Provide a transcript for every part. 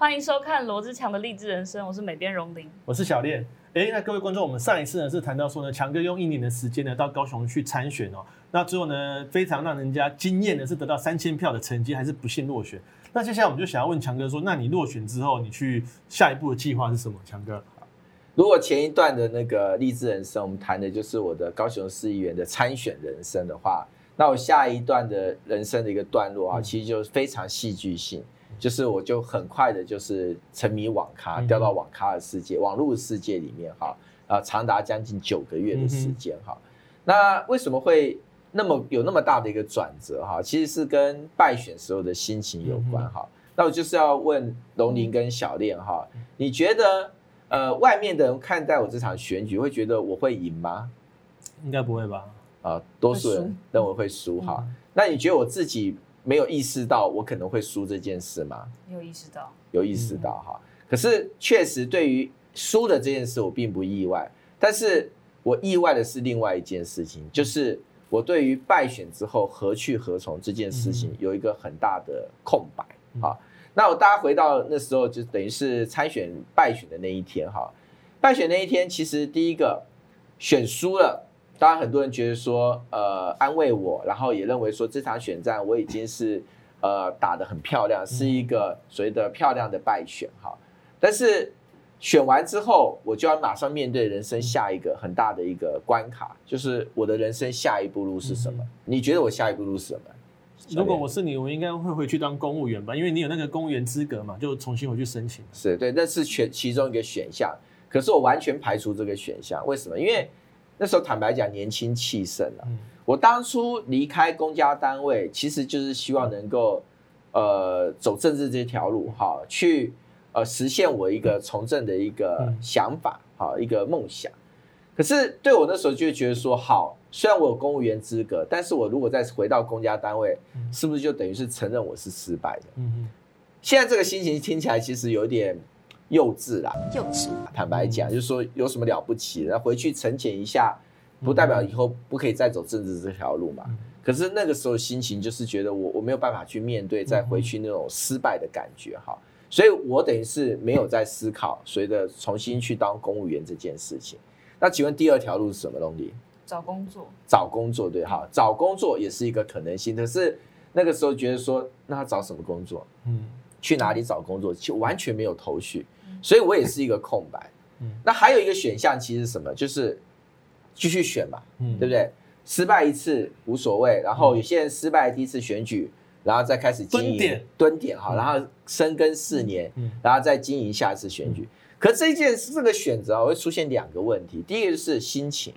欢迎收看罗志强的励志人生，我是美编荣玲，我是小练。哎，那各位观众，我们上一次呢是谈到说呢，强哥用一年的时间呢到高雄去参选哦，那最后呢非常让人家惊艳的是得到三千票的成绩，还是不幸落选。那接下来我们就想要问强哥说，那你落选之后，你去下一步的计划是什么？强哥，如果前一段的那个励志人生，我们谈的就是我的高雄市议员的参选人生的话，那我下一段的人生的一个段落啊，其实就非常戏剧性。就是我就很快的，就是沉迷网咖，掉到网咖的世界、网络世界里面哈，啊，长达将近九个月的时间哈。那为什么会那么有那么大的一个转折哈？其实是跟败选时候的心情有关哈。那我就是要问龙玲跟小练哈，你觉得呃，外面的人看待我这场选举，会觉得我会赢吗？应该不会吧？啊，多数人认为会输哈。那你觉得我自己？没有意识到我可能会输这件事吗？有意识到，有意识到哈。可是确实对于输的这件事，我并不意外。但是我意外的是另外一件事情，就是我对于败选之后何去何从这件事情有一个很大的空白。哈，那我大家回到那时候，就等于是参选败选的那一天哈。败选那一天，其实第一个选输了。当然，很多人觉得说，呃，安慰我，然后也认为说这场选战我已经是，呃，打得很漂亮，是一个所谓的漂亮的败选哈。但是选完之后，我就要马上面对人生下一个很大的一个关卡，就是我的人生下一步路是什么？你觉得我下一步路是什么？如果我是你，我应该会回去当公务员吧，因为你有那个公务员资格嘛，就重新回去申请。是对，那是选其中一个选项。可是我完全排除这个选项，为什么？因为那时候坦白讲，年轻气盛了。我当初离开公家单位，其实就是希望能够，呃，走政治这条路，哈，去呃实现我一个从政的一个想法，哈，一个梦想。可是对我那时候就觉得说，好，虽然我有公务员资格，但是我如果再回到公家单位，是不是就等于是承认我是失败的？嗯，现在这个心情听起来其实有点。幼稚啦，幼稚。坦白讲，就是说有什么了不起的？回去沉潜一下，不代表以后不可以再走政治这条路嘛。可是那个时候心情就是觉得我我没有办法去面对再回去那种失败的感觉哈，所以我等于是没有在思考随着重新去当公务员这件事情。那请问第二条路是什么东西？找工作。找工作对哈，找工作也是一个可能性。可是那个时候觉得说，那他找什么工作？嗯，去哪里找工作？就完全没有头绪。所以我也是一个空白，那还有一个选项其实是什么？就是继续选嘛，对不对？失败一次无所谓，然后有些人失败第一次选举，然后再开始经营蹲点哈，然后深耕四年，然后再经营下一次选举。可这件这个选择啊，会出现两个问题。第一个就是心情，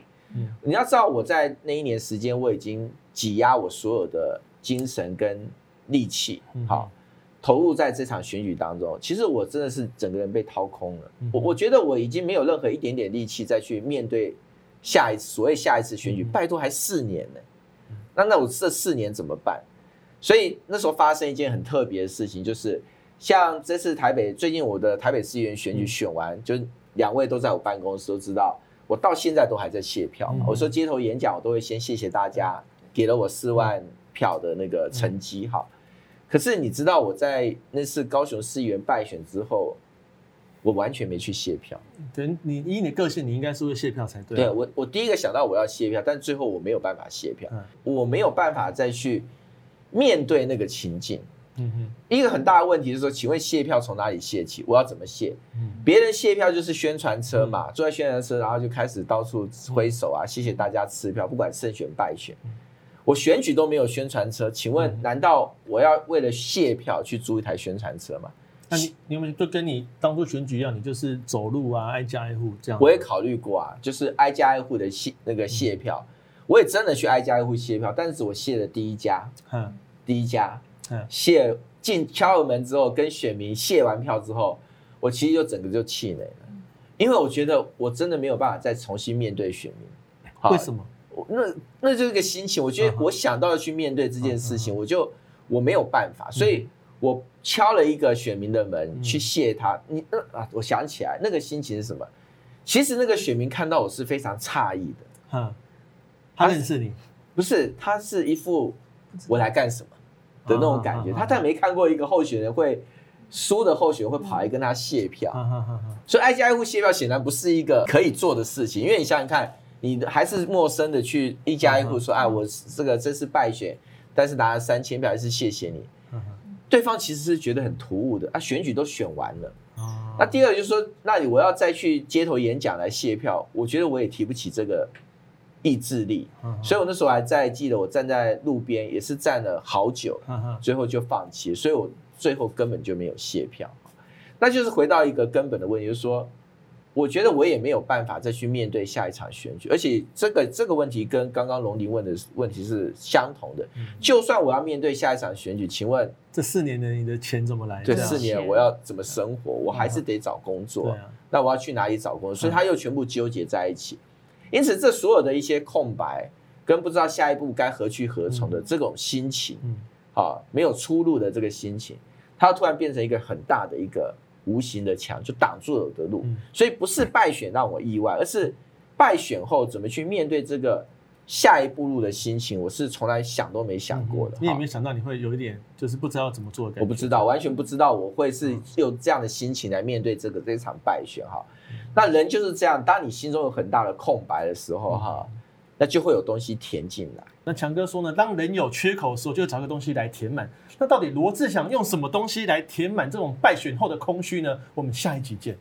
你要知道我在那一年时间我已经挤压我所有的精神跟力气，好。投入在这场选举当中，其实我真的是整个人被掏空了。我我觉得我已经没有任何一点点力气再去面对下一次所谓下一次选举。拜托，还四年呢，那那我这四年怎么办？所以那时候发生一件很特别的事情，就是像这次台北最近我的台北市议员选举选完，就两位都在我办公室，都知道我到现在都还在谢票。我说街头演讲，我都会先谢谢大家给了我四万票的那个成绩哈。可是你知道我在那次高雄市议员败选之后，我完全没去卸票。对，你以你个性，你应该是会卸票才对。对，我，我第一个想到我要卸票，但最后我没有办法卸票，我没有办法再去面对那个情境。嗯哼，一个很大的问题是说，请问卸票从哪里卸起？我要怎么谢？别人卸票就是宣传车嘛，坐在宣传车，然后就开始到处挥手啊，谢谢大家赐票，不管胜选败选。我选举都没有宣传车，请问难道我要为了谢票去租一台宣传车吗？那你你有没有就跟你当初选举一样，你就是走路啊，挨家挨户这样？我也考虑过啊，就是挨家挨户的谢那个谢票，我也真的去挨家挨户谢票，但是我谢了第一家，嗯，第一家，嗯，谢进敲了门之后，跟选民谢完票之后，我其实就整个就气馁了，因为我觉得我真的没有办法再重新面对选民，为什么？那那就是个心情，我觉得我想到要去面对这件事情，我就我没有办法，所以我敲了一个选民的门去谢他。你呃啊，我想起来那个心情是什么？其实那个选民看到我是非常诧异的，嗯，他认识你？不是，他是一副我来干什么的那种感觉。他再没看过一个候选人会输的候选人会跑来跟他谢票，嗯、所以挨家挨户谢票显然不是一个可以做的事情，因为你想想看，你还是陌生的去一家一户说，哎、嗯，我这个真是败选，但是拿了三千票，还是谢谢你。对方其实是觉得很突兀的啊，选举都选完了，哦、那第二就是说，那我要再去街头演讲来谢票，我觉得我也提不起这个意志力，哦、所以我那时候还在记得我站在路边也是站了好久，哦、最后就放弃，所以我最后根本就没有谢票，那就是回到一个根本的问题，就是说。我觉得我也没有办法再去面对下一场选举，而且这个这个问题跟刚刚龙迪问的问题是相同的。就算我要面对下一场选举，请问这四年的你的钱怎么来？这四年我要怎么生活？我还是得找工作。那我要去哪里找工作？所以他又全部纠结在一起。因此，这所有的一些空白跟不知道下一步该何去何从的这种心情，啊，没有出路的这个心情，它突然变成一个很大的一个。无形的墙就挡住了我的路，所以不是败选让我意外，而是败选后怎么去面对这个下一步路的心情，我是从来想都没想过的。你也没想到你会有一点就是不知道怎么做的感觉。我不知道，完全不知道我会是用这样的心情来面对这个这场败选哈。那人就是这样，当你心中有很大的空白的时候哈，那就会有东西填进来。那强哥说呢，当人有缺口的时候，就找个东西来填满。那到底罗志祥用什么东西来填满这种败选后的空虚呢？我们下一集见。